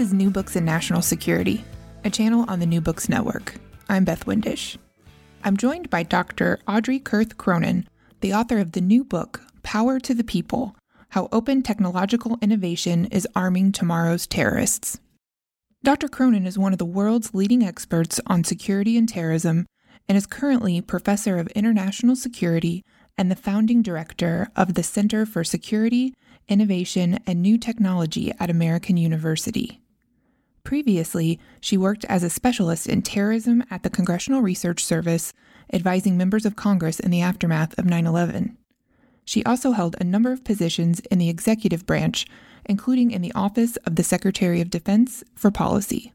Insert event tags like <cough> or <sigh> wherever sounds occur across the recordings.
Is New Books in National Security, a channel on the New Books Network. I'm Beth Windisch. I'm joined by Dr. Audrey Kurth Cronin, the author of the new book, Power to the People How Open Technological Innovation is Arming Tomorrow's Terrorists. Dr. Cronin is one of the world's leading experts on security and terrorism and is currently Professor of International Security and the founding director of the Center for Security Innovation, and New Technology at American University. Previously, she worked as a specialist in terrorism at the Congressional Research Service, advising members of Congress in the aftermath of 9 11. She also held a number of positions in the executive branch, including in the Office of the Secretary of Defense for Policy.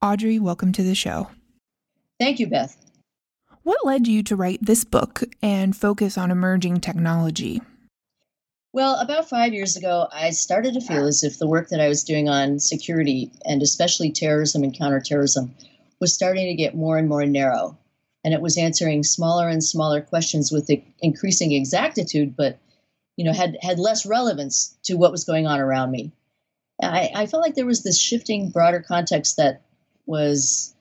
Audrey, welcome to the show. Thank you, Beth. What led you to write this book and focus on emerging technology? Well, about five years ago, I started to feel as if the work that I was doing on security and especially terrorism and counterterrorism was starting to get more and more narrow. And it was answering smaller and smaller questions with increasing exactitude, but you know, had, had less relevance to what was going on around me. I, I felt like there was this shifting, broader context that was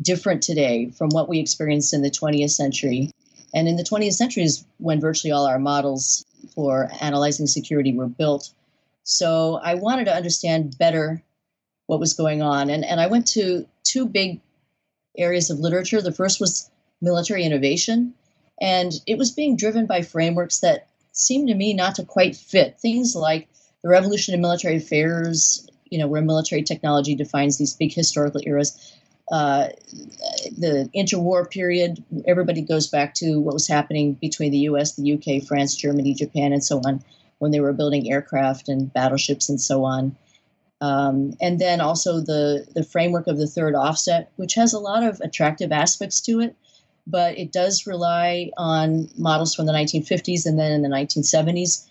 different today from what we experienced in the 20th century. And in the 20th century is when virtually all our models for analyzing security were built. So I wanted to understand better what was going on. And, and I went to two big areas of literature. The first was military innovation, and it was being driven by frameworks that seemed to me not to quite fit. Things like the revolution in military affairs, you know, where military technology defines these big historical eras. Uh, the interwar period, everybody goes back to what was happening between the US, the UK, France, Germany, Japan, and so on, when they were building aircraft and battleships and so on. Um, and then also the, the framework of the third offset, which has a lot of attractive aspects to it, but it does rely on models from the 1950s and then in the 1970s.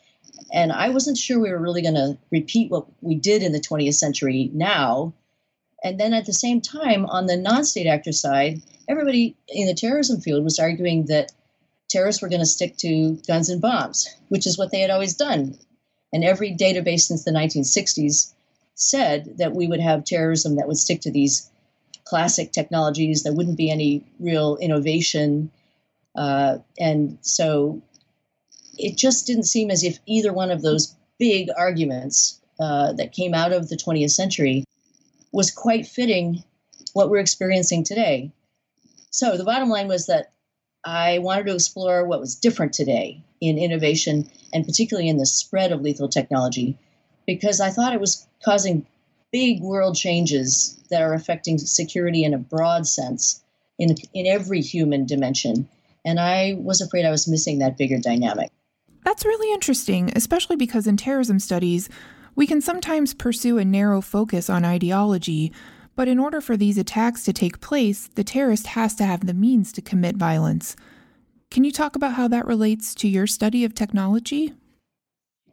And I wasn't sure we were really going to repeat what we did in the 20th century now and then at the same time, on the non state actor side, everybody in the terrorism field was arguing that terrorists were going to stick to guns and bombs, which is what they had always done. And every database since the 1960s said that we would have terrorism that would stick to these classic technologies. There wouldn't be any real innovation. Uh, and so it just didn't seem as if either one of those big arguments uh, that came out of the 20th century was quite fitting what we're experiencing today. So the bottom line was that I wanted to explore what was different today in innovation and particularly in the spread of lethal technology because I thought it was causing big world changes that are affecting security in a broad sense in, in every human dimension. And I was afraid I was missing that bigger dynamic. That's really interesting, especially because in terrorism studies, we can sometimes pursue a narrow focus on ideology, but in order for these attacks to take place, the terrorist has to have the means to commit violence. Can you talk about how that relates to your study of technology?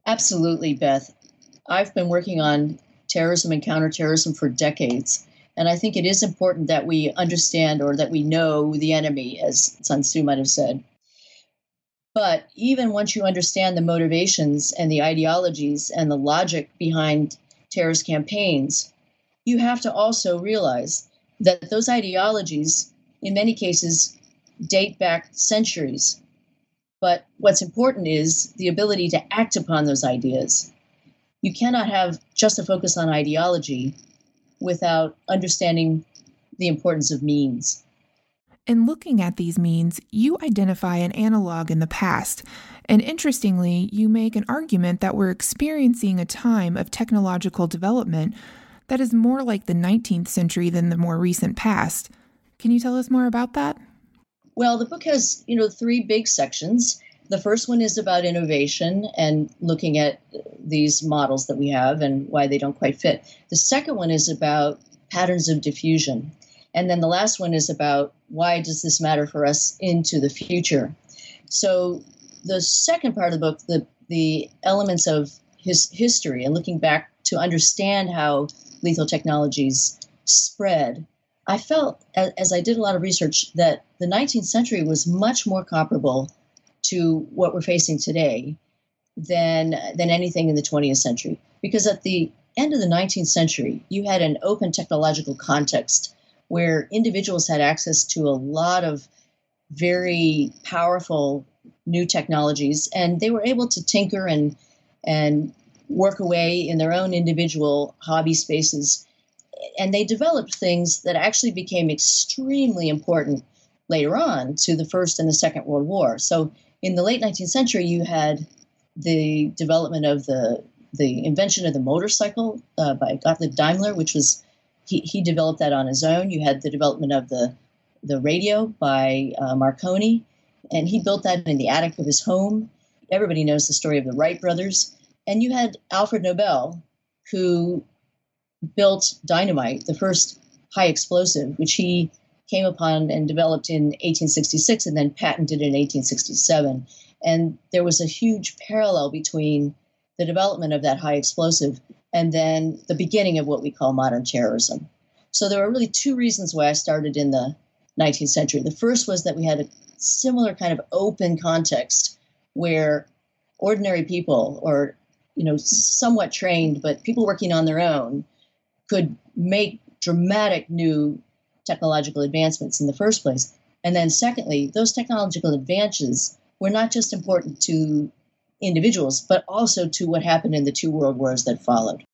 Absolutely, Beth. I've been working on terrorism and counterterrorism for decades. And I think it is important that we understand or that we know the enemy, as Sun Tzu might have said. But even once you understand the motivations and the ideologies and the logic behind terrorist campaigns, you have to also realize that those ideologies, in many cases, date back centuries. But what's important is the ability to act upon those ideas. You cannot have just a focus on ideology without understanding the importance of means. In looking at these means, you identify an analog in the past, and interestingly, you make an argument that we're experiencing a time of technological development that is more like the 19th century than the more recent past. Can you tell us more about that? Well, the book has, you know, three big sections. The first one is about innovation and looking at these models that we have and why they don't quite fit. The second one is about patterns of diffusion. And then the last one is about why does this matter for us into the future? So the second part of the book, the the elements of his history and looking back to understand how lethal technologies spread, I felt as, I did a lot of research that the 19th century was much more comparable to what we're facing today than than anything in the 20th century. Because at the end of the 19th century, you had an open technological context where individuals had access to a lot of very powerful new technologies and they were able to tinker and and work away in their own individual hobby spaces. And they developed things that actually became extremely important later on to the first and the second world war. So in the late 19th century you had the development of the the invention of the motorcycle uh, by Gottlieb Daimler, which was he, he developed that on his own. You had the development of the the radio by uh, Marconi, and he built that in the attic of his home. Everybody knows the story of the Wright brothers. And you had Alfred Nobel, who built dynamite, the first high explosive, which he came upon and developed in 1866 and then patented in 1867. And there was a huge parallel between the development of that high explosive and then the beginning of what we call modern terrorism. So there were really two reasons why I started in the 19th century. The first was that we had a similar kind of open context where ordinary people or you know somewhat trained but people working on their own could make dramatic new technological advancements in the first place and then secondly those technological advances were not just important to individuals, but also to what happened in the two world wars that followed.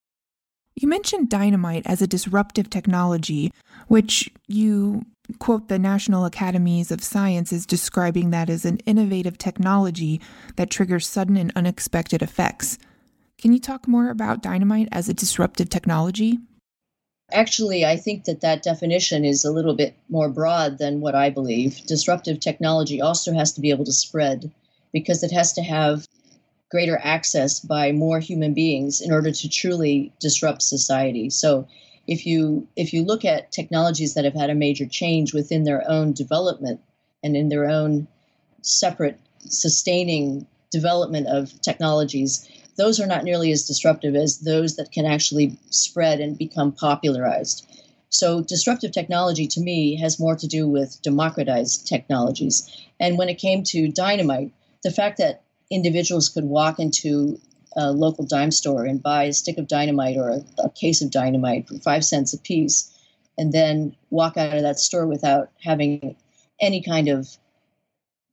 You mentioned dynamite as a disruptive technology, which you quote the National Academies of Sciences describing that as an innovative technology that triggers sudden and unexpected effects. Can you talk more about dynamite as a disruptive technology? Actually, I think that that definition is a little bit more broad than what I believe. Disruptive technology also has to be able to spread because it has to have greater access by more human beings in order to truly disrupt society. So if you if you look at technologies that have had a major change within their own development and in their own separate sustaining development of technologies, those are not nearly as disruptive as those that can actually spread and become popularized. So, disruptive technology to me has more to do with democratized technologies. And when it came to dynamite, the fact that individuals could walk into a local dime store and buy a stick of dynamite or a, a case of dynamite for five cents a piece, and then walk out of that store without having any kind of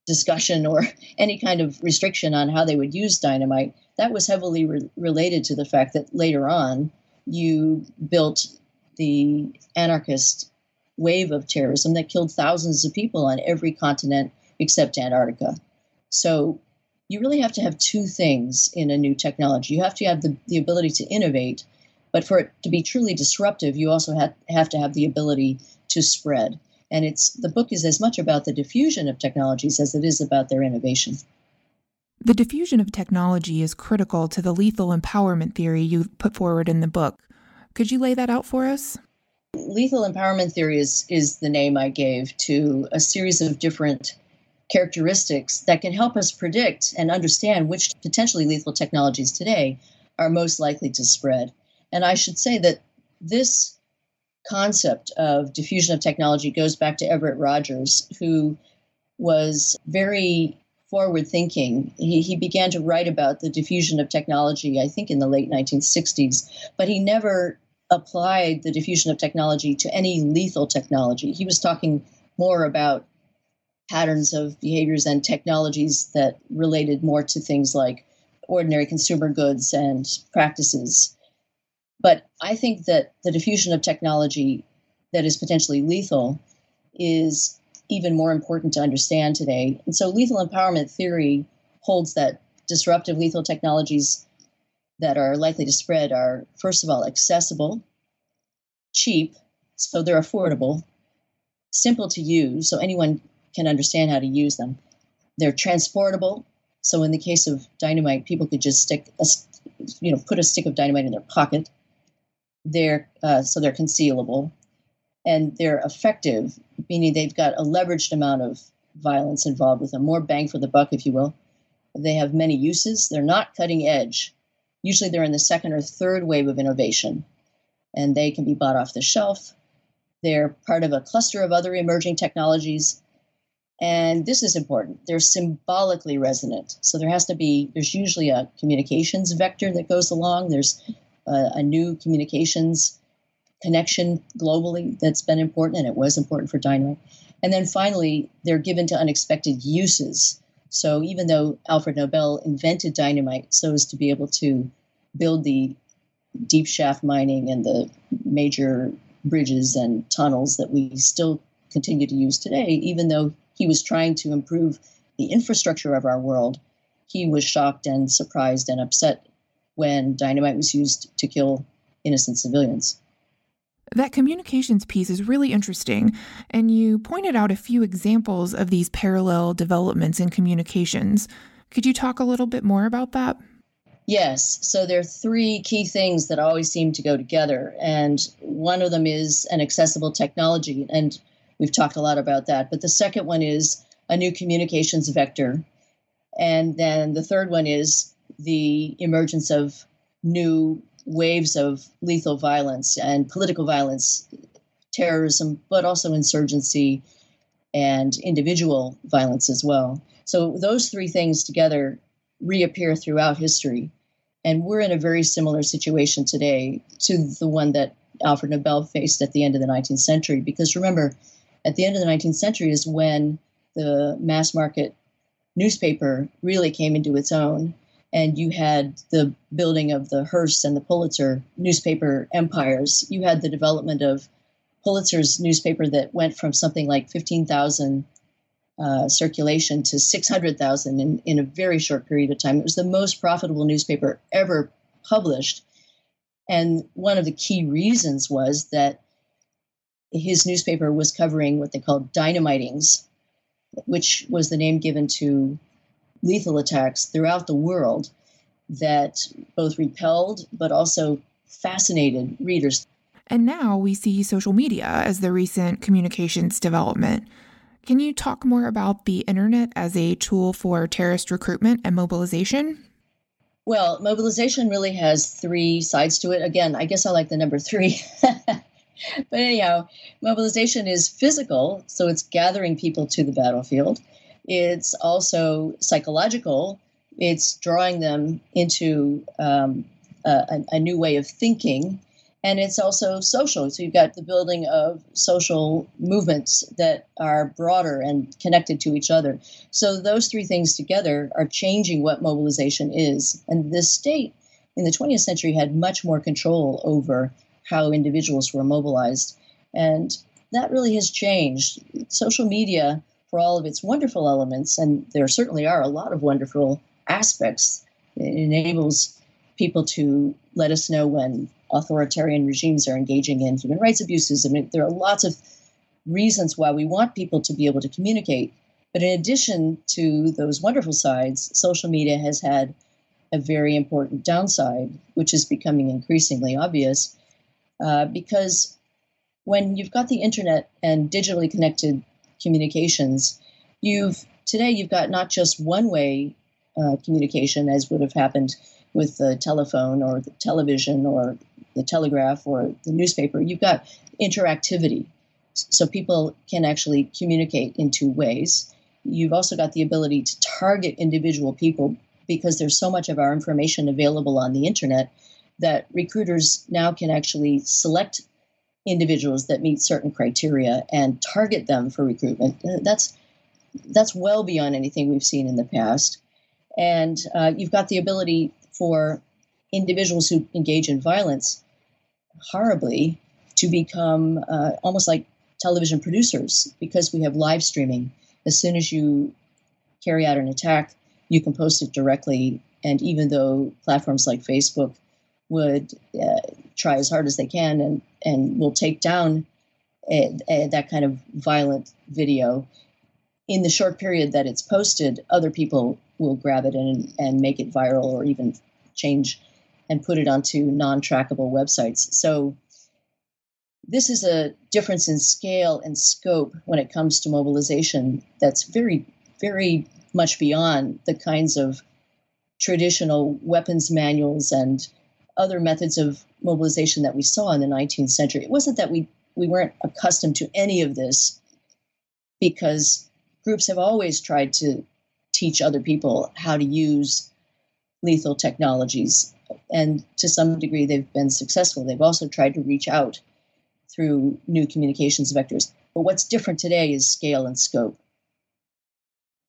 discussion or <laughs> any kind of restriction on how they would use dynamite, that was heavily re- related to the fact that later on you built the anarchist wave of terrorism that killed thousands of people on every continent except Antarctica. So you really have to have two things in a new technology. You have to have the, the ability to innovate, but for it to be truly disruptive, you also have, have to have the ability to spread. And it's the book is as much about the diffusion of technologies as it is about their innovation. The diffusion of technology is critical to the lethal empowerment theory you put forward in the book. Could you lay that out for us? Lethal empowerment theory is, is the name I gave to a series of different characteristics that can help us predict and understand which potentially lethal technologies today are most likely to spread. And I should say that this concept of diffusion of technology goes back to Everett Rogers, who was very forward thinking. He, he began to write about the diffusion of technology, I think, in the late 1960s, but he never applied the diffusion of technology to any lethal technology. He was talking more about patterns of behaviors and technologies that related more to things like ordinary consumer goods and practices. But I think that the diffusion of technology that is potentially lethal is even more important to understand today. And so, lethal empowerment theory holds that disruptive lethal technologies that are likely to spread are, first of all, accessible, cheap, so they're affordable, simple to use, so anyone can understand how to use them. They're transportable, So in the case of dynamite, people could just stick a, you know, put a stick of dynamite in their pocket. They're uh, so they're concealable, and they're effective, meaning they've got a leveraged amount of violence involved with them, more bang for the buck, if you will. They have many uses. They're not cutting edge. Usually, they're in the second or third wave of innovation, and they can be bought off the shelf. They're part of a cluster of other emerging technologies and this is important. They're symbolically resonant. So there has to be, there's usually a communications vector that goes along. There's a, a new communications connection globally that's been important, and it was important for dynamite. And then finally, they're given to unexpected uses. So even though Alfred Nobel invented dynamite so as to be able to build the deep shaft mining and the major bridges and tunnels that we still continue to use today, even though he was trying to improve the infrastructure of our world, he was shocked and surprised and upset when dynamite was used to kill innocent civilians. That communications piece is really interesting, and you pointed out a few examples of these parallel developments in communications. Could you talk a little bit more about that? Yes. So there are three key things that always seem to go together, and one of them is an accessible technology. And We've talked a lot about that. But the second one is a new communications vector. And then the third one is the emergence of new waves of lethal violence and political violence, terrorism, but also insurgency and individual violence as well. So those three things together reappear throughout history. And we're in a very similar situation today to the one that Alfred Nobel faced at the end of the 19th century. Because remember, at the end of the 19th century is when the mass market newspaper really came into its own. And you had the building of the Hearst and the Pulitzer newspaper empires. You had the development of Pulitzer's newspaper that went from something like 15,000 uh, circulation to 600,000 in, in a very short period of time. It was the most profitable newspaper ever published. And one of the key reasons was that his newspaper was covering what they called dynamitings, which was the name given to lethal attacks throughout the world that both repelled but also fascinated readers. And now we see social media as the recent communications development. Can you talk more about the internet as a tool for terrorist recruitment and mobilization? Well, mobilization really has three sides to it. Again, I guess I like the number three. <laughs> <laughs> but anyhow, mobilization is physical, so it's gathering people to the battlefield. It's also psychological, it's drawing them into um, a, a, new way of thinking. And it's also social. So you've got the building of social movements that are broader and connected to each other. So those three things together are changing what mobilization is. And the state in the 20th century had much more control over how individuals were mobilized. And that really has changed. Social media, for all of its wonderful elements, and there certainly are a lot of wonderful aspects, it enables people to let us know when authoritarian regimes are engaging in human rights abuses. I mean, there are lots of reasons why we want people to be able to communicate. But in addition to those wonderful sides, social media has had a very important downside, which is becoming increasingly obvious, uh, because when you've got the internet and digitally connected communications, you've today you've got not just one way uh, communication as would have happened with the telephone or the television or the telegraph or the newspaper. You've got interactivity, so people can actually communicate in two ways. You've also got the ability to target individual people because there's so much of our information available on the internet that recruiters now can actually select individuals that meet certain criteria and target them for recruitment. Uh, that's that's well beyond anything we've seen in the past. And uh, you've got the ability for individuals who engage in violence horribly to become uh, almost like television producers because we have live streaming. As soon as you carry out an attack, you can post it directly. And even though platforms like Facebook would uh, try as hard as they can and, and will take down a, a, that kind of violent video. In the short period that it's posted, other people will grab it and, and make it viral or even change and put it onto non trackable websites. So, this is a difference in scale and scope when it comes to mobilization that's very, very much beyond the kinds of traditional weapons manuals and other methods of mobilization that we saw in the 19th century. It wasn't that we, we weren't accustomed to any of this because groups have always tried to teach other people how to use lethal technologies. And to some degree, they've been successful. They've also tried to reach out through new communications vectors. But what's different today is scale and scope.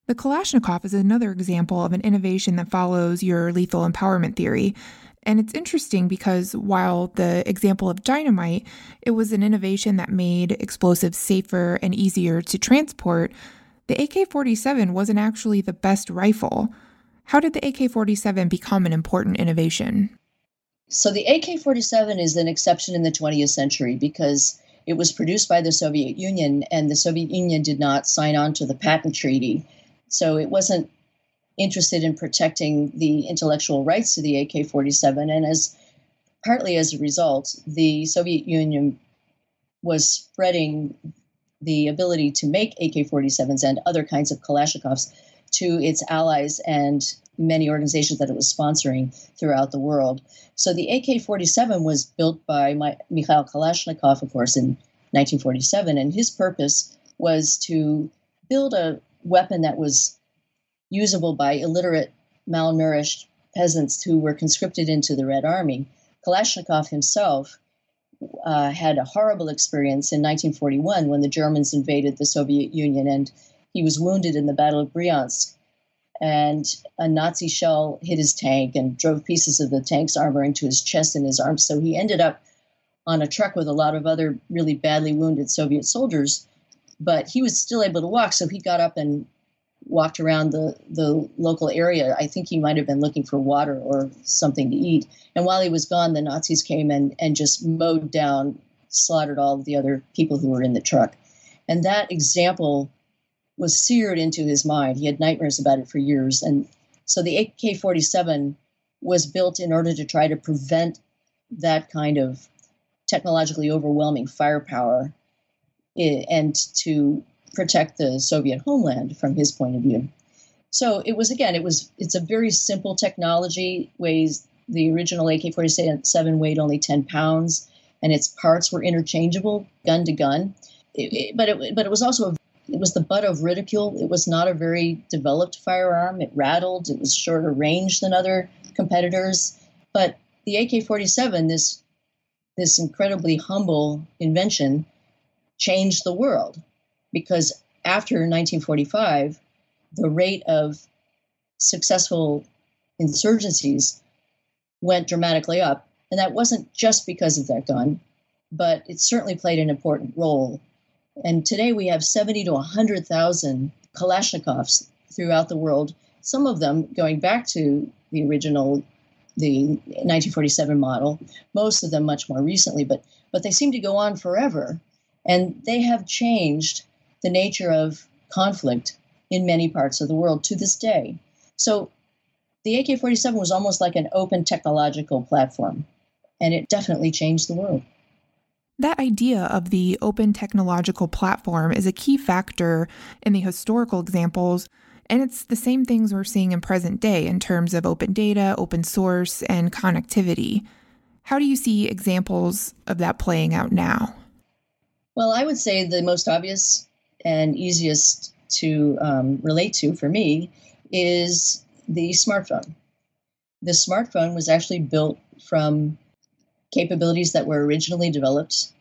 The Kalashnikov is another example of an innovation that follows your lethal empowerment theory. And it's interesting because while the example of dynamite, it was an innovation that made explosives safer and easier to transport, the AK 47 wasn't actually the best rifle. How did the AK 47 become an important innovation? So, the AK 47 is an exception in the 20th century because it was produced by the Soviet Union, and the Soviet Union did not sign on to the patent treaty. So, it wasn't interested in protecting the intellectual rights to the AK 47. And as partly as a result, the Soviet Union was spreading the ability to make AK 47s and other kinds of Kalashnikovs to its allies and many organizations that it was sponsoring throughout the world. So the AK 47 was built by my, Mikhail Kalashnikov, of course, in 1947, and his purpose was to build a weapon that was usable by illiterate, malnourished peasants who were conscripted into the Red Army. Kalashnikov himself uh, had a horrible experience in 1941 when the Germans invaded the Soviet Union, and he was wounded in the Battle of Bryansk. And a Nazi shell hit his tank and drove pieces of the tank's armor into his chest and his arms. So he ended up on a truck with a lot of other really badly wounded Soviet soldiers, but he was still able to walk. So he got up and walked around the, the local area. I think he might have been looking for water or something to eat. And while he was gone, the Nazis came and, and just mowed down, slaughtered all the other people who were in the truck. And that example was seared into his mind. He had nightmares about it for years. And so the AK 47 was built in order to try to prevent that kind of technologically overwhelming firepower eh, and to protect the Soviet homeland from his point of view. So it was again, it was it's a very simple technology. Weighs the original AK-47 weighed only 10 pounds, and its parts were interchangeable, gun to gun. It, it, but it but it was also a, it was the butt of ridicule. It was not a very developed firearm. It rattled. It was shorter range than other competitors. But the AK-47, this this incredibly humble invention, changed the world because after 1945, the rate of successful insurgencies went dramatically up. And that wasn't just because of that gun, but it certainly played an important role. And today we have 70 to 100,000 Kalashnikovs throughout the world, some of them going back to the original the 1947 model, most of them much more recently, but but they seem to go on forever. And they have changed the nature of conflict in many parts of the world to this day. So the AK 47 was almost like an open technological platform, and it definitely changed the world. That idea of the open technological platform is a key factor in the historical examples, and it's the same things we're seeing in present day in terms of open data, open source, and connectivity. How do you see examples of that playing out now? Well, I would say the most obvious and easiest to um, relate to for me is the smartphone. The smartphone was actually built from capabilities that were originally developed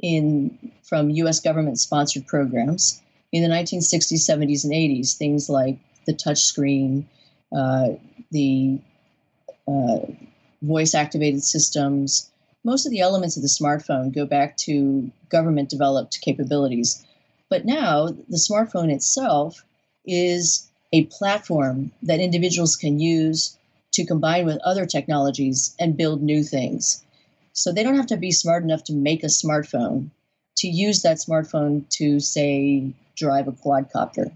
in from U.S. government sponsored programs in the 1960s, 70s, and 80s. Things like the touch screen, uh, the uh, voice activated systems. Most of the elements of the smartphone go back to government developed capabilities. But now the smartphone itself is a platform that individuals can use to combine with other technologies and build new things. So they don't have to be smart enough to make a smartphone to use that smartphone to, say, drive a quadcopter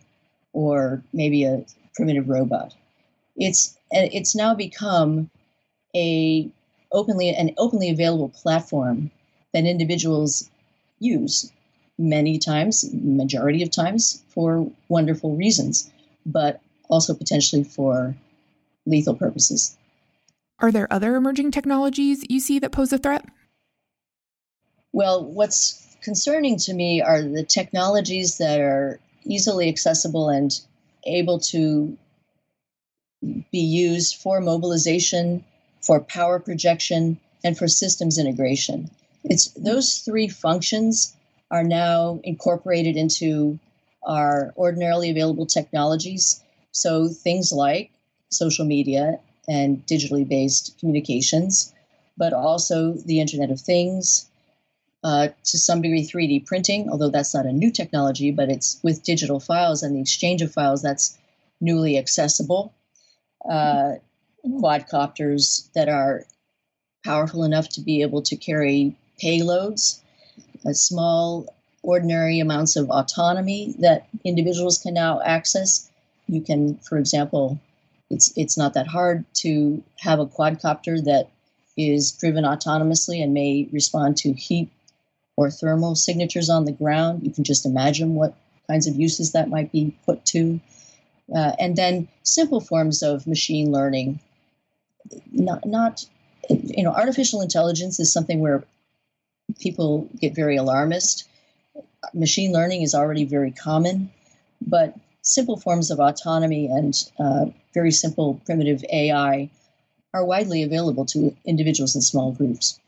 or maybe a primitive robot. It's it's now become a openly an openly available platform that individuals use many times, majority of times, for wonderful reasons, but also potentially for lethal purposes. Are there other emerging technologies you see that pose a threat? Well, what's concerning to me are the technologies that are easily accessible and able to be used for mobilization, for power projection, and for systems integration. It's those three functions are now incorporated into our ordinarily available technologies. So things like social media and digitally based communications, but also the Internet of Things, uh, to some degree 3D printing, although that's not a new technology, but it's with digital files and the exchange of files that's newly accessible. Uh, quadcopters that are powerful enough to be able to carry payloads small, ordinary amounts of autonomy that individuals can now access. You can, for example, it's it's not that hard to have a quadcopter that is driven autonomously and may respond to heat or thermal signatures on the ground. You can just imagine what kinds of uses that might be put to. Uh, and then simple forms of machine learning. Not, not, you know, artificial intelligence is something where people get very alarmist. Machine learning is already very common, but simple forms of autonomy and uh, very simple primitive AI are widely available to individuals and small groups.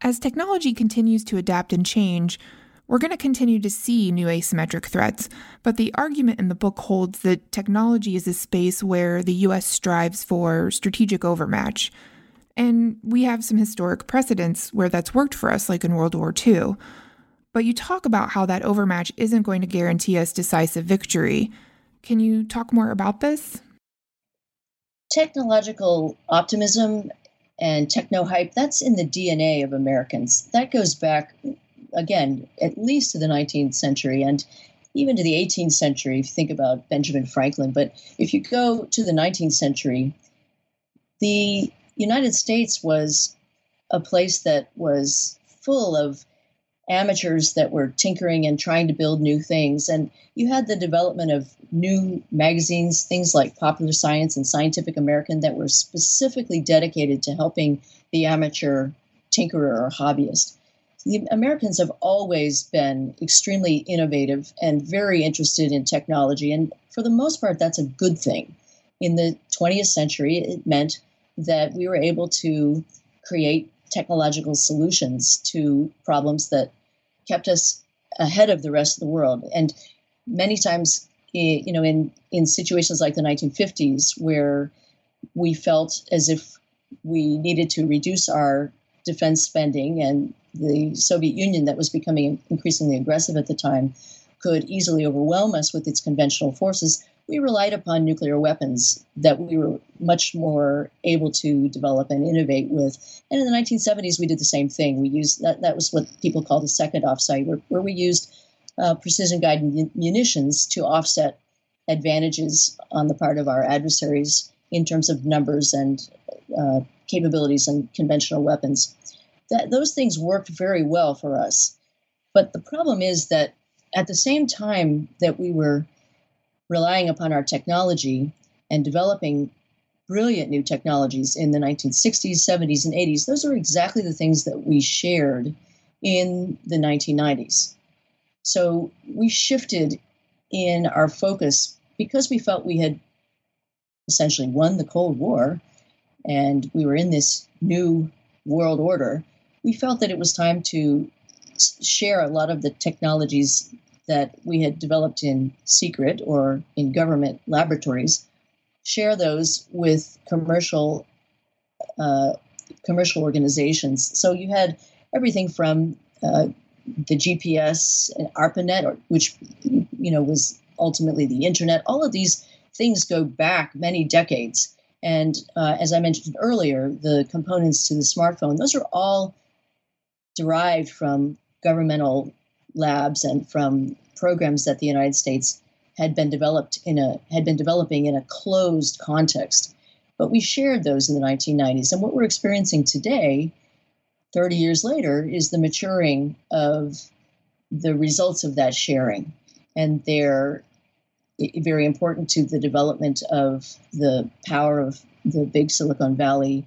As technology continues to adapt and change, we're going to continue to see new asymmetric threats, but the argument in the book holds that technology is a space where the US strives for strategic overmatch. And we have some historic precedents where that's worked for us, like in World War II. But you talk about how that overmatch isn't going to guarantee us decisive victory. Can you talk more about this? Technological optimism and techno hype, that's in the DNA of Americans. That goes back, again, at least to the 19th century and even to the 18th century, if you think about Benjamin Franklin. But if you go to the 19th century, the United States was a place that was full of amateurs that were tinkering and trying to build new things. And you had the development of new magazines, things like Popular Science and Scientific American, that were specifically dedicated to helping the amateur tinkerer or hobbyist. The Americans have always been extremely innovative and very interested in technology. And for the most part, that's a good thing. In the 20th century, it meant that we were able to create technological solutions to problems that kept us ahead of the rest of the world. And many times, you know, in, in situations like the 1950s, where we felt as if we needed to reduce our defense spending, and the Soviet Union, that was becoming increasingly aggressive at the time, could easily overwhelm us with its conventional forces, we relied upon nuclear weapons that we were much more able to develop and innovate with. And in the 1970s, we did the same thing. We used that, that was what people call the second offset, where, where we used uh, precision guided munitions to offset advantages on the part of our adversaries in terms of numbers and uh, capabilities and conventional weapons. That, those things worked very well for us. But the problem is that at the same time that we were relying upon our technology and developing brilliant new technologies in the 1960s, 70s, and 80s, those are exactly the things that we shared in the 1990s. So we shifted in our focus because we felt we had essentially won the Cold War and we were in this new world order. We felt that it was time to share a lot of the technologies that we had developed in secret or in government laboratories, share those with commercial uh, commercial organizations. So you had everything from uh, the GPS and ARPANET, which you know was ultimately the internet. All of these things go back many decades. And uh, as I mentioned earlier, the components to the smartphone, those are all derived from governmental labs and from programs that the United States had been developed in a had been developing in a closed context. But we shared those in the 1990s. And what we're experiencing today, 30 years later, is the maturing of the results of that sharing. And they're very important to the development of the power of the big Silicon Valley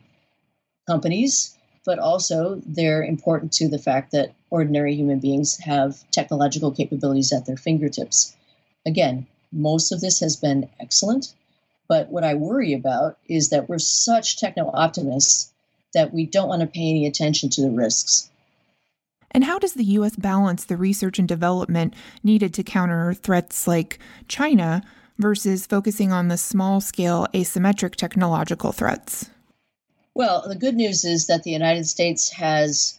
companies, but also they're important to the fact that ordinary human beings have technological capabilities at their fingertips. Again, most of this has been excellent, but what I worry about is that we're such techno optimists that we don't want to pay any attention to the risks. And how does the U.S. balance the research and development needed to counter threats like China versus focusing on the small scale asymmetric technological threats? Well, the good news is that the United States has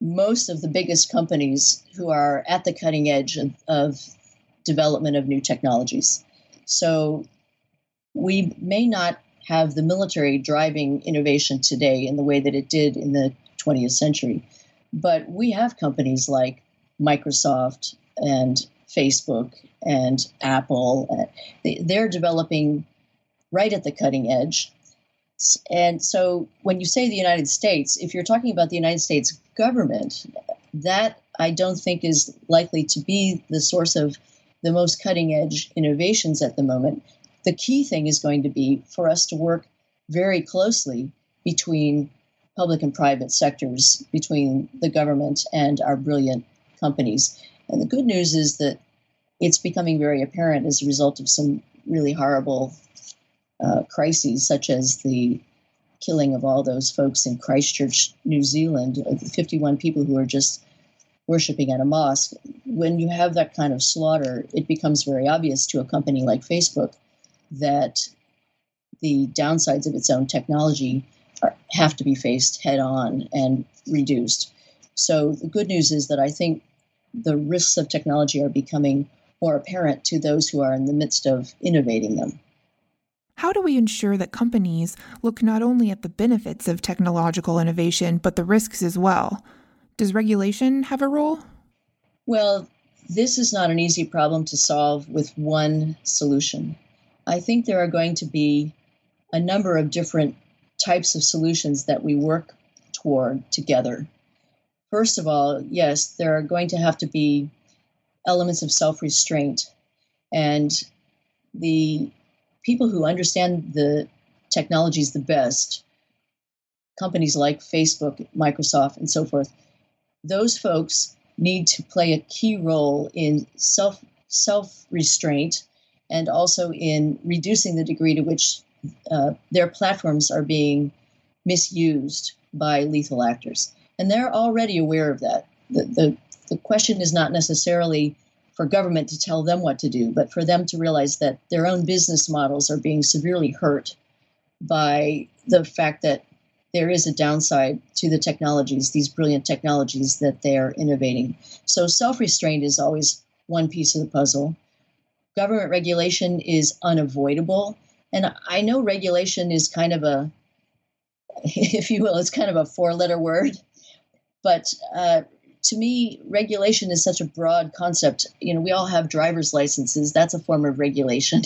most of the biggest companies who are at the cutting edge of, of development of new technologies. So we may not have the military driving innovation today in the way that it did in the 20th century. But we have companies like Microsoft and Facebook and Apple. They're developing right at the cutting edge. And so when you say the United States, if you're talking about the United States government, that I don't think is likely to be the source of the most cutting edge innovations at the moment. The key thing is going to be for us to work very closely between public and private sectors between the government and our brilliant companies. And the good news is that it's becoming very apparent as a result of some really horrible uh, crises, such as the killing of all those folks in Christchurch, New Zealand, uh, 51 people who are just worshiping at a mosque. When you have that kind of slaughter, it becomes very obvious to a company like Facebook that the downsides of its own technology are, have to be faced head on and reduced. So the good news is that I think the risks of technology are becoming more apparent to those who are in the midst of innovating them. How do we ensure that companies look not only at the benefits of technological innovation, but the risks as well? Does regulation have a role? Well, this is not an easy problem to solve with one solution. I think there are going to be a number of different types of solutions that we work toward together. First of all, yes, there are going to have to be elements of self restraint. And the people who understand the technologies the best, companies like Facebook, Microsoft, and so forth, those folks need to play a key role in self self restraint and also in reducing the degree to which uh, their platforms are being misused by lethal actors. And they're already aware of that. The, the, the question is not necessarily for government to tell them what to do, but for them to realize that their own business models are being severely hurt by the fact that there is a downside to the technologies, these brilliant technologies that they are innovating. So self restraint is always one piece of the puzzle. Government regulation is unavoidable and I know regulation is kind of a, <laughs> if you will, it's kind of a four letter word. But uh, to me, regulation is such a broad concept. You know, we all have driver's licenses. That's a form of regulation.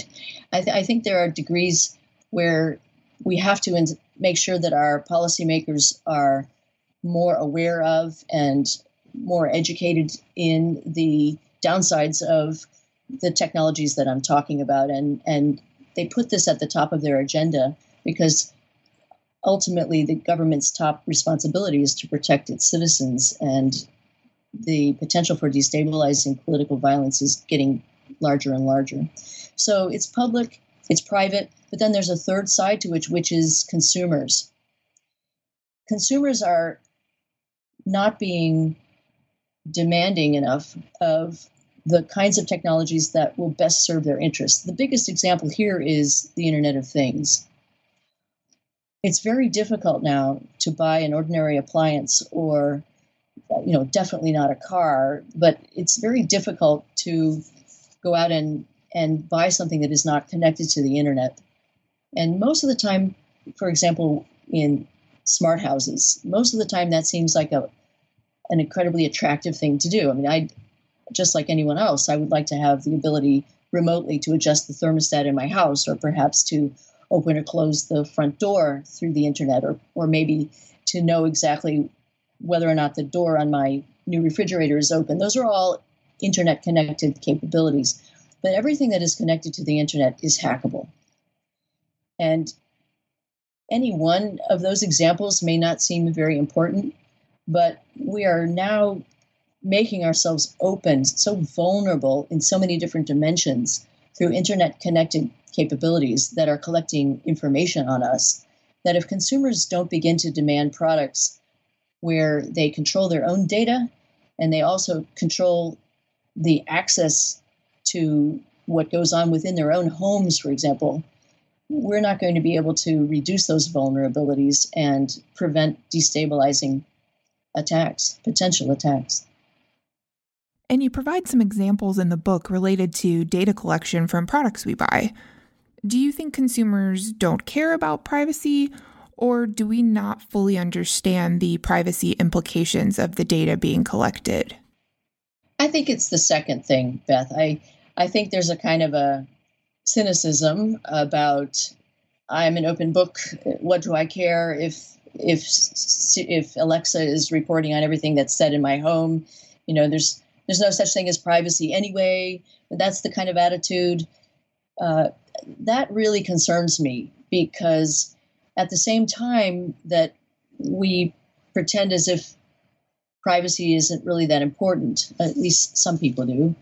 I, th- I think there are degrees where we have to in- make sure that our policymakers are more aware of and more educated in the downsides of the technologies that I'm talking about and and they put this at the top of their agenda because ultimately the government's top responsibility is to protect its citizens and the potential for destabilizing political violence is getting larger and larger. So it's public, it's private, but then there's a third side to which which is consumers. Consumers are not being demanding enough of the kinds of technologies that will best serve their interests. The biggest example here is the Internet of Things. It's very difficult now to buy an ordinary appliance or you know definitely not a car but it's very difficult to go out and and buy something that is not connected to the internet. And most of the time for example in smart houses most of the time that seems like a an incredibly attractive thing to do. I mean i just like anyone else, I would like to have the ability remotely to adjust the thermostat in my house, or perhaps to open or close the front door through the internet, or, or maybe to know exactly whether or not the door on my new refrigerator is open. Those are all internet connected capabilities. But everything that is connected to the internet is hackable. And any one of those examples may not seem very important, but we are now making ourselves open, so vulnerable in so many different dimensions through internet connected capabilities that are collecting information on us that if consumers don't begin to demand products where they control their own data and they also control the access to what goes on within their own homes, for example, we're not going to be able to reduce those vulnerabilities and prevent destabilizing attacks, potential attacks. And you provide some examples in the book related to data collection from products we buy. Do you think consumers don't care about privacy, or do we not fully understand the privacy implications of the data being collected? I think it's the second thing, Beth. I, I think there's a kind of a cynicism about I'm an open book. What do I care if if if Alexa is reporting on everything that's said in my home? You know, there's there's no such thing as privacy anyway. That's the kind of attitude uh, that really concerns me because at the same time that we pretend as if privacy isn't really that important, at least some people do,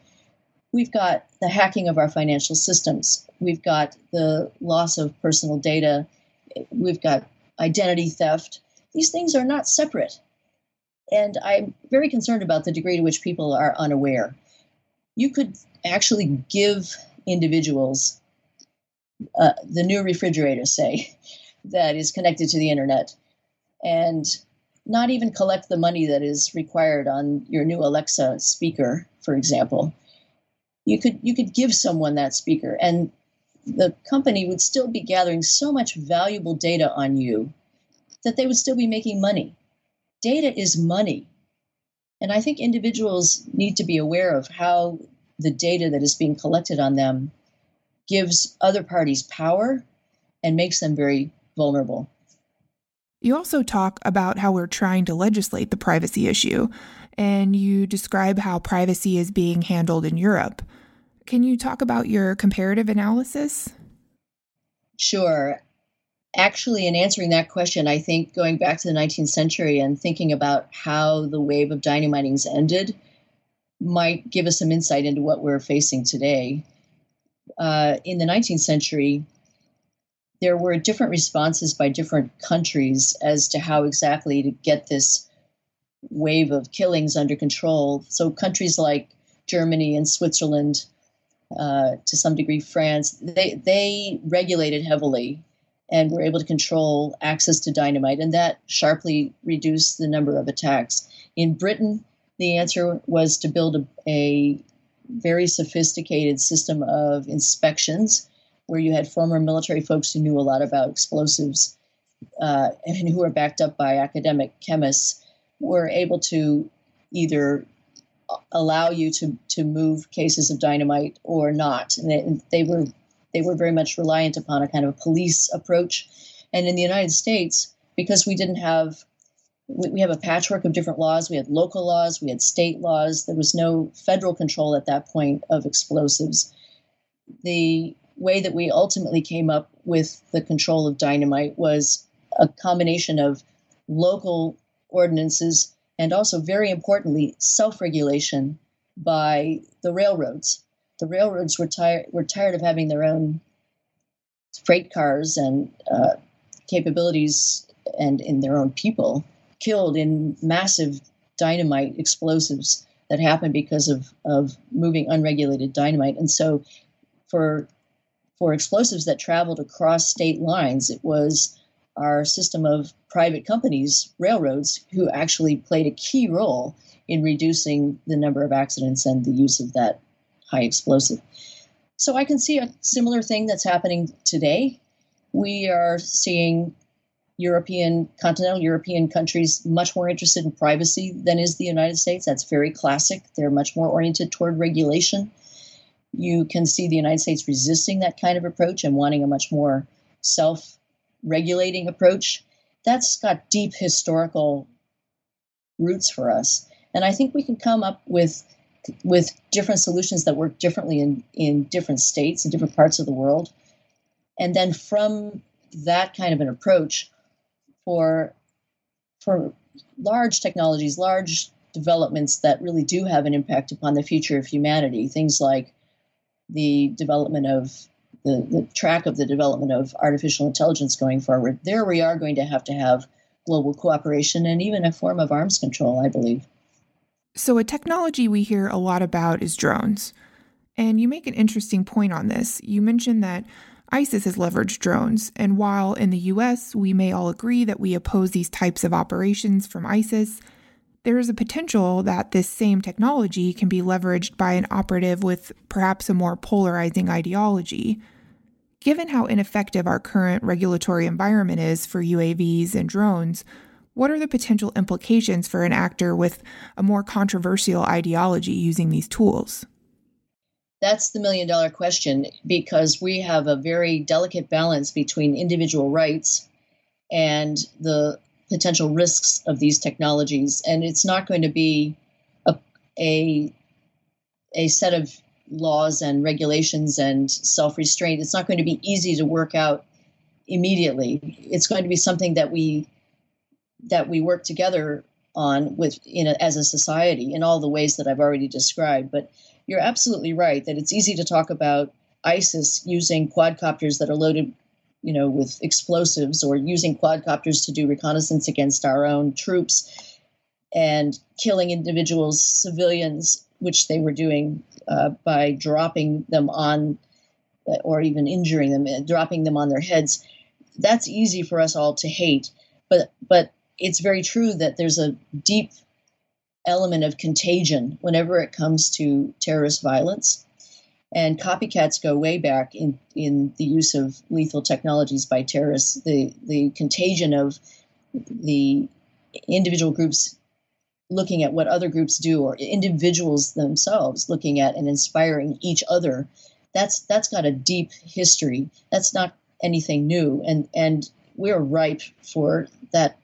we've got the hacking of our financial systems, we've got the loss of personal data, we've got identity theft. These things are not separate. And I'm very concerned about the degree to which people are unaware. You could actually give individuals uh, the new refrigerator, say, that is connected to the internet, and not even collect the money that is required on your new Alexa speaker, for example. You could you could give someone that speaker, and the company would still be gathering so much valuable data on you that they would still be making money data is money. And I think individuals need to be aware of how the data that is being collected on them gives other parties power and makes them very vulnerable. You also talk about how we're trying to legislate the privacy issue, and you describe how privacy is being handled in Europe. Can you talk about your comparative analysis? Sure actually, in answering that question, I think going back to the 19th century and thinking about how the wave of dynamitings ended might give us some insight into what we're facing today. Uh, in the 19th century, there were different responses by different countries as to how exactly to get this wave of killings under control. So, countries like Germany and Switzerland, uh, to some degree France, they, they regulated heavily and were able to control access to dynamite, and that sharply reduced the number of attacks. In Britain, the answer was to build a, a very sophisticated system of inspections where you had former military folks who knew a lot about explosives uh, and who were backed up by academic chemists were able to either allow you to, to move cases of dynamite or not. And they, they were they were very much reliant upon a kind of a police approach. And in the United States, because we didn't have we, have a patchwork of different laws. We had local laws, we had state laws. There was no federal control at that point of explosives. The way that we ultimately came up with the control of dynamite was a combination of local ordinances and also, very importantly, self regulation by the railroads the railroads were tired were tired of having their own freight cars and uh, capabilities and in their own people killed in massive dynamite explosives that happened because of, of moving unregulated dynamite. And so for for explosives that traveled across state lines, it was our system of private companies, railroads, who actually played a key role in reducing the number of accidents and the use of that high explosive. So I can see a similar thing that's happening today. We are seeing European, continental European countries much more interested in privacy than is the United States. That's very classic. They're much more oriented toward regulation. You can see the United States resisting that kind of approach and wanting a much more self regulating approach. That's got deep historical roots for us. And I think we can come up with with different solutions that work differently in, in different states and different parts of the world. And then from that kind of an approach for for large technologies, large developments that really do have an impact upon the future of humanity, things like the development of the, the track of the development of artificial intelligence going forward, there we are going to have to have global cooperation and even a form of arms control, I believe. So, a technology we hear a lot about is drones. And you make an interesting point on this. You mentioned that ISIS has leveraged drones, and while in the US we may all agree that we oppose these types of operations from ISIS, there is a potential that this same technology can be leveraged by an operative with perhaps a more polarizing ideology. Given how ineffective our current regulatory environment is for UAVs and drones, what are the potential implications for an actor with a more controversial ideology using these tools? That's the million dollar question because we have a very delicate balance between individual rights and the potential risks of these technologies, and it's not going to be a a, a set of laws and regulations and self restraint. It's not going to be easy to work out immediately. It's going to be something that we that we work together on with in a, as a society in all the ways that I've already described. But you're absolutely right that it's easy to talk about ISIS using quadcopters that are loaded you know, with explosives or using quadcopters to do reconnaissance against our own troops and killing individuals, civilians, which they were doing uh, by dropping them on or even injuring them, uh, dropping them on their heads. That's easy for us all to hate, but but it's very true that there's a deep element of contagion whenever it comes to terrorist violence and copycats go way back in, in the use of lethal technologies by terrorists. The, the contagion of the individual groups looking at what other groups do or individuals themselves looking at and inspiring each other that's that's got a deep history. That's not anything new. And and we're ripe for that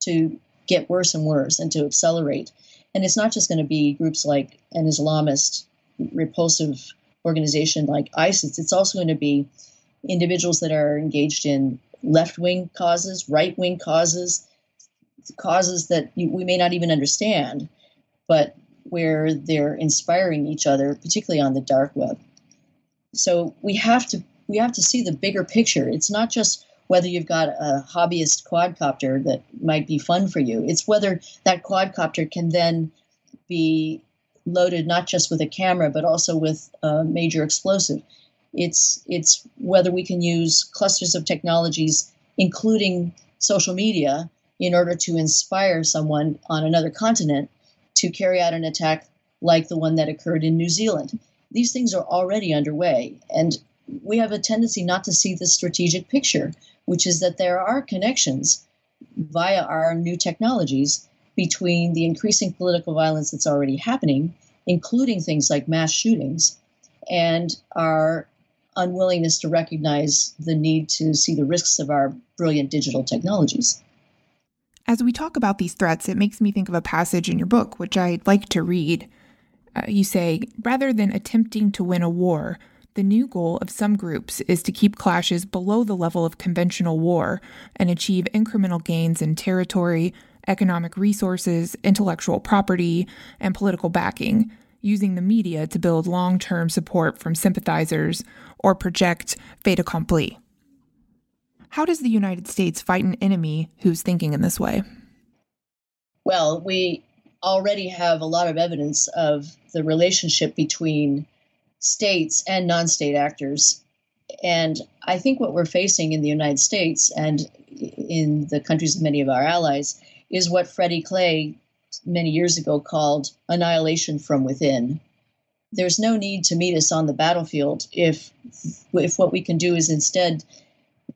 to get worse and worse and to accelerate. And it's not just going to be groups like an islamist repulsive organization like ISIS, it's also going to be individuals that are engaged in left wing causes, right wing causes, causes that we may not even understand, but where they're inspiring each other, particularly on the dark web. So we have to we have to see the bigger picture. It's not just whether you've got a hobbyist quadcopter that might be fun for you. It's whether that quadcopter can then be loaded not just with a camera but also with a major explosive. It's it's whether we can use clusters of technologies, including social media, in order to inspire someone on another continent to carry out an attack like the one that occurred in New Zealand. These things are already underway, and we have a tendency not to see the strategic picture, which is that there are connections via our new technologies between the increasing political violence that's already happening, including things like mass shootings, and our unwillingness to recognize the need to see the risks of our brilliant digital technologies. As we talk about these threats, it makes me think of a passage in your book, which I'd like to read. Uh, you say, rather than attempting to win a war, the new goal of some groups is to keep clashes below the level of conventional war and achieve incremental gains in territory, economic resources, intellectual property, and political backing, using the media to build long term support from sympathizers or project fait accompli. How does the United States fight an enemy who's thinking in this way? Well, we already have a lot of evidence of the relationship between states and non state actors. And I think what we're facing in the United States and in the countries of many of our allies is what Fred Iklé many years ago called annihilation from within. There's no need to meet us on the battlefield if if what we can do is instead,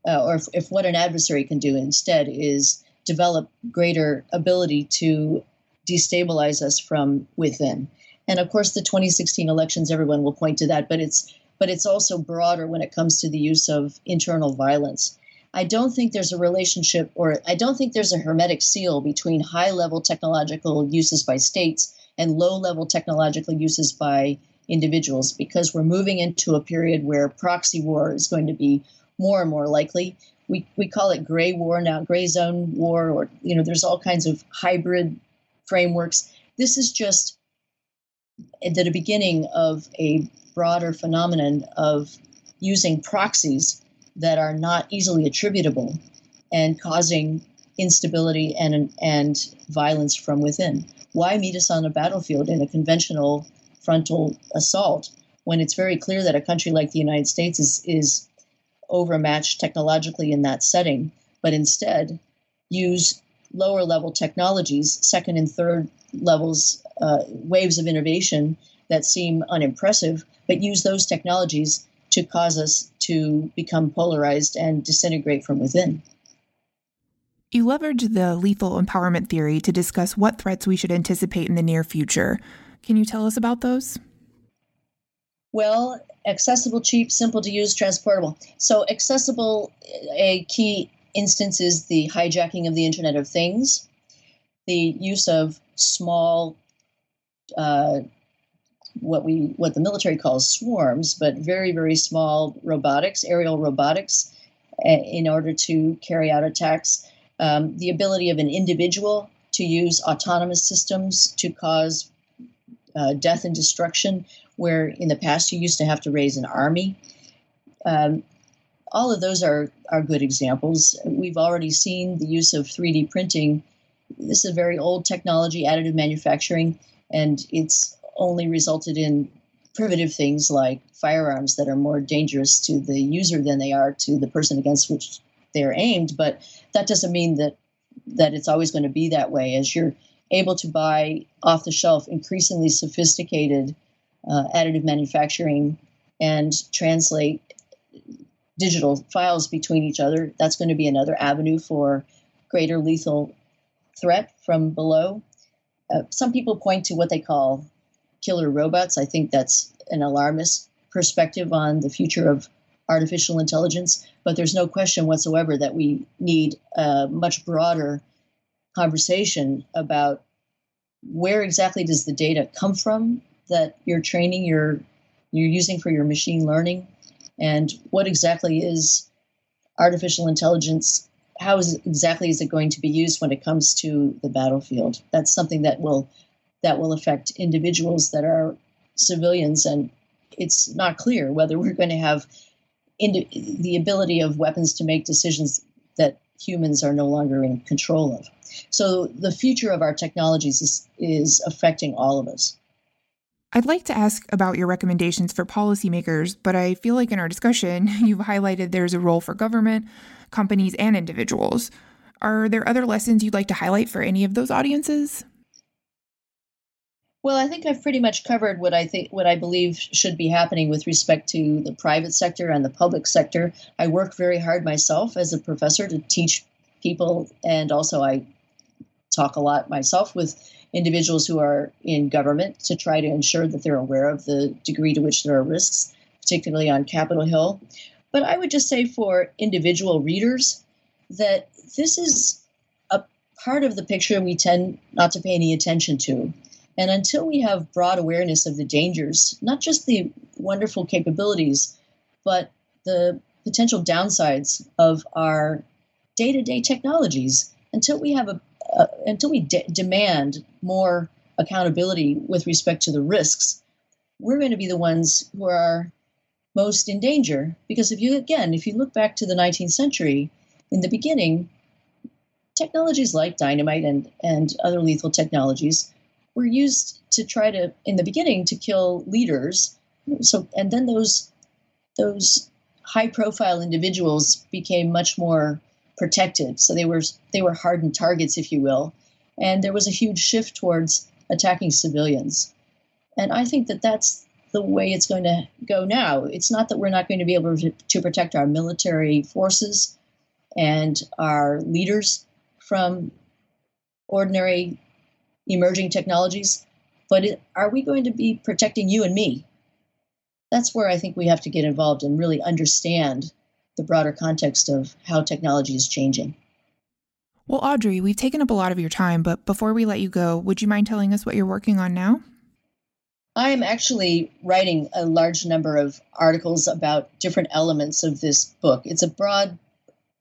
uh, or if, if what an adversary can do instead is develop greater ability to destabilize us from within. And of course, the 2016 elections, everyone will point to that, but it's but it's also broader when it comes to the use of internal violence. I don't think there's a relationship, or I don't think there's a hermetic seal between high level technological uses by states and low level technological uses by individuals because we're moving into a period where proxy war is going to be more and more likely. We, we call it gray war now, gray zone war, or, you know, there's all kinds of hybrid frameworks. This is just the beginning of a broader phenomenon of using proxies that are not easily attributable and causing instability and, and violence from within. Why meet us on a battlefield in a conventional frontal assault when it's very clear that a country like the United States is, is overmatched technologically in that setting, but instead use lower level technologies, second and third levels, uh, waves of innovation that seem unimpressive, but use those technologies to cause us to become polarized and disintegrate from within. You leverage the lethal empowerment theory to discuss what threats we should anticipate in the near future. Can you tell us about those? Well, accessible, cheap, simple to use, transportable. So, accessible, a key instance is the hijacking of the Internet of Things, the use of small uh, what we what the military calls swarms, but very very small robotics, aerial robotics, in order to carry out attacks. Um, the ability of an individual to use autonomous systems to cause uh, death and destruction, where in the past you used to have to raise an army. Um, all of those are, are good examples. We've already seen the use of 3D printing. This is a very old technology, additive manufacturing, and it's only resulted in primitive things like firearms that are more dangerous to the user than they are to the person against which they're aimed. But that doesn't mean that that it's always going to be that way. As you're able to buy off the shelf increasingly sophisticated uh, additive manufacturing and translate digital files between each other, that's going to be another avenue for greater lethal threat from below. Uh, some people point to what they call killer robots. I think that's an alarmist perspective on the future of artificial intelligence, but there's no question whatsoever that we need a much broader conversation about where exactly does the data come from that you're training your you're using for your machine learning and what exactly is artificial intelligence how is exactly is it going to be used when it comes to the battlefield that's something that will that will affect individuals that are civilians. And it's not clear whether we're going to have indi- the ability of weapons to make decisions that humans are no longer in control of. So the future of our technologies is, is affecting all of us. I'd like to ask about your recommendations for policymakers, but I feel like in our discussion, <laughs> you've highlighted there's a role for government, companies, and individuals. Are there other lessons you'd like to highlight for any of those audiences? Well, I think I've pretty much covered what I think what I believe should be happening with respect to the private sector and the public sector. I work very hard myself as a professor to teach people and also I talk a lot myself with individuals who are in government to try to ensure that they're aware of the degree to which there are risks, particularly on Capitol Hill. But I would just say for individual readers that this is a part of the picture we tend not to pay any attention to. And until we have broad awareness of the dangers, not just the wonderful capabilities, but the potential downsides of our day to day technologies, until we have a, uh, until we de- demand more accountability with respect to the risks, we're going to be the ones who are most in danger. Because if you, again, if you look back to the 19th century, in the beginning, technologies like dynamite and, and other lethal technologies were used to try to, in the beginning, to kill leaders. So, and then those those high profile individuals became much more protected. So they were they were hardened targets, if you will, and there was a huge shift towards attacking civilians. And I think that that's the way it's going to go now. It's not that we're not going to be able to, to protect our military forces and our leaders from ordinary emerging technologies, but it, are we going to be protecting you and me? That's where I think we have to get involved and really understand the broader context of how technology is changing. Well, Audrey, we've taken up a lot of your time, but before we let you go, would you mind telling us what you're working on now? I am actually writing a large number of articles about different elements of this book. It's a broad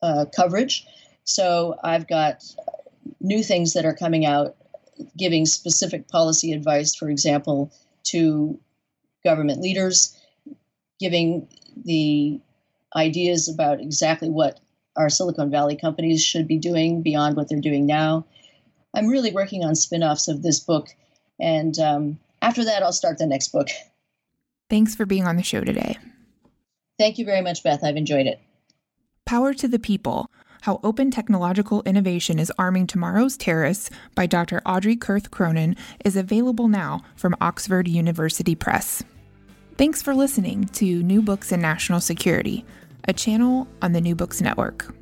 uh, coverage, so I've got new things that are coming out giving specific policy advice, for example, to government leaders, giving the ideas about exactly what our Silicon Valley companies should be doing beyond what they're doing now. I'm really working on spin offs of this book, and um, after that, I'll start the next book. Thanks for being on the show today. Thank you very much, Beth. I've enjoyed it. Power to the People How Open Technological Innovation is Arming Tomorrow's Terrorists by Dr. Audrey Kurth Cronin is available now from Oxford University Press. Thanks for listening to New Books in National Security, a channel on the New Books Network.